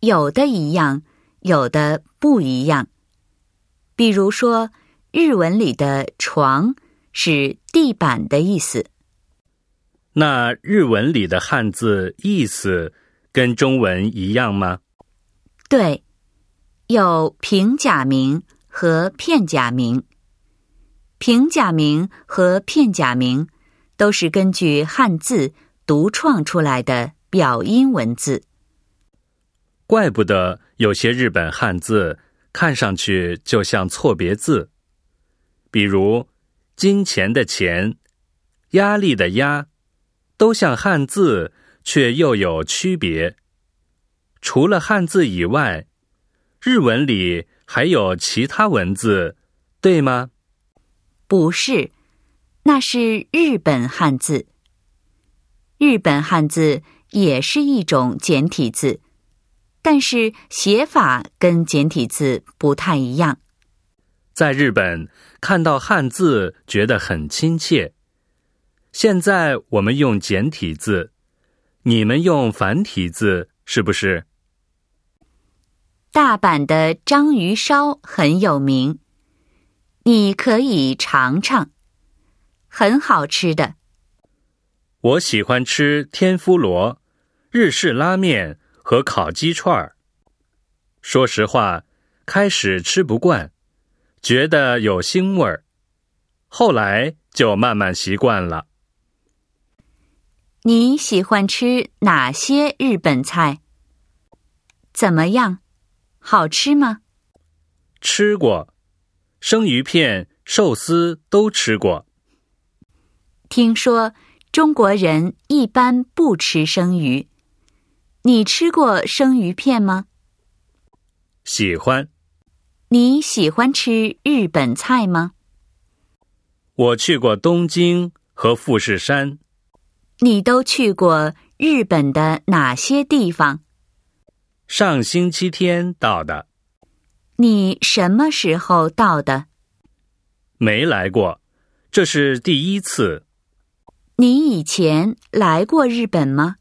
有的一样，有的不一样。比如说，日文里的“床”是地板的意思。那日文里的汉字意思跟中文一样吗？对，有平假名和片假名。平假名和片假名都是根据汉字独创出来的表音文字。怪不得有些日本汉字看上去就像错别字，比如“金钱”的“钱”、“压力”的“压”，都像汉字，却又有区别。除了汉字以外，日文里还有其他文字，对吗？不是，那是日本汉字。日本汉字也是一种简体字，但是写法跟简体字不太一样。在日本看到汉字觉得很亲切。现在我们用简体字，你们用繁体字是不是？大阪的章鱼烧很有名。你可以尝尝，很好吃的。我喜欢吃天妇罗、日式拉面和烤鸡串儿。说实话，开始吃不惯，觉得有腥味儿，后来就慢慢习惯了。你喜欢吃哪些日本菜？怎么样？好吃吗？吃过。生鱼片、寿司都吃过。听说中国人一般不吃生鱼，你吃过生鱼片吗？喜欢。你喜欢吃日本菜吗？我去过东京和富士山。你都去过日本的哪些地方？上星期天到的。你什么时候到的？没来过，这是第一次。你以前来过日本吗？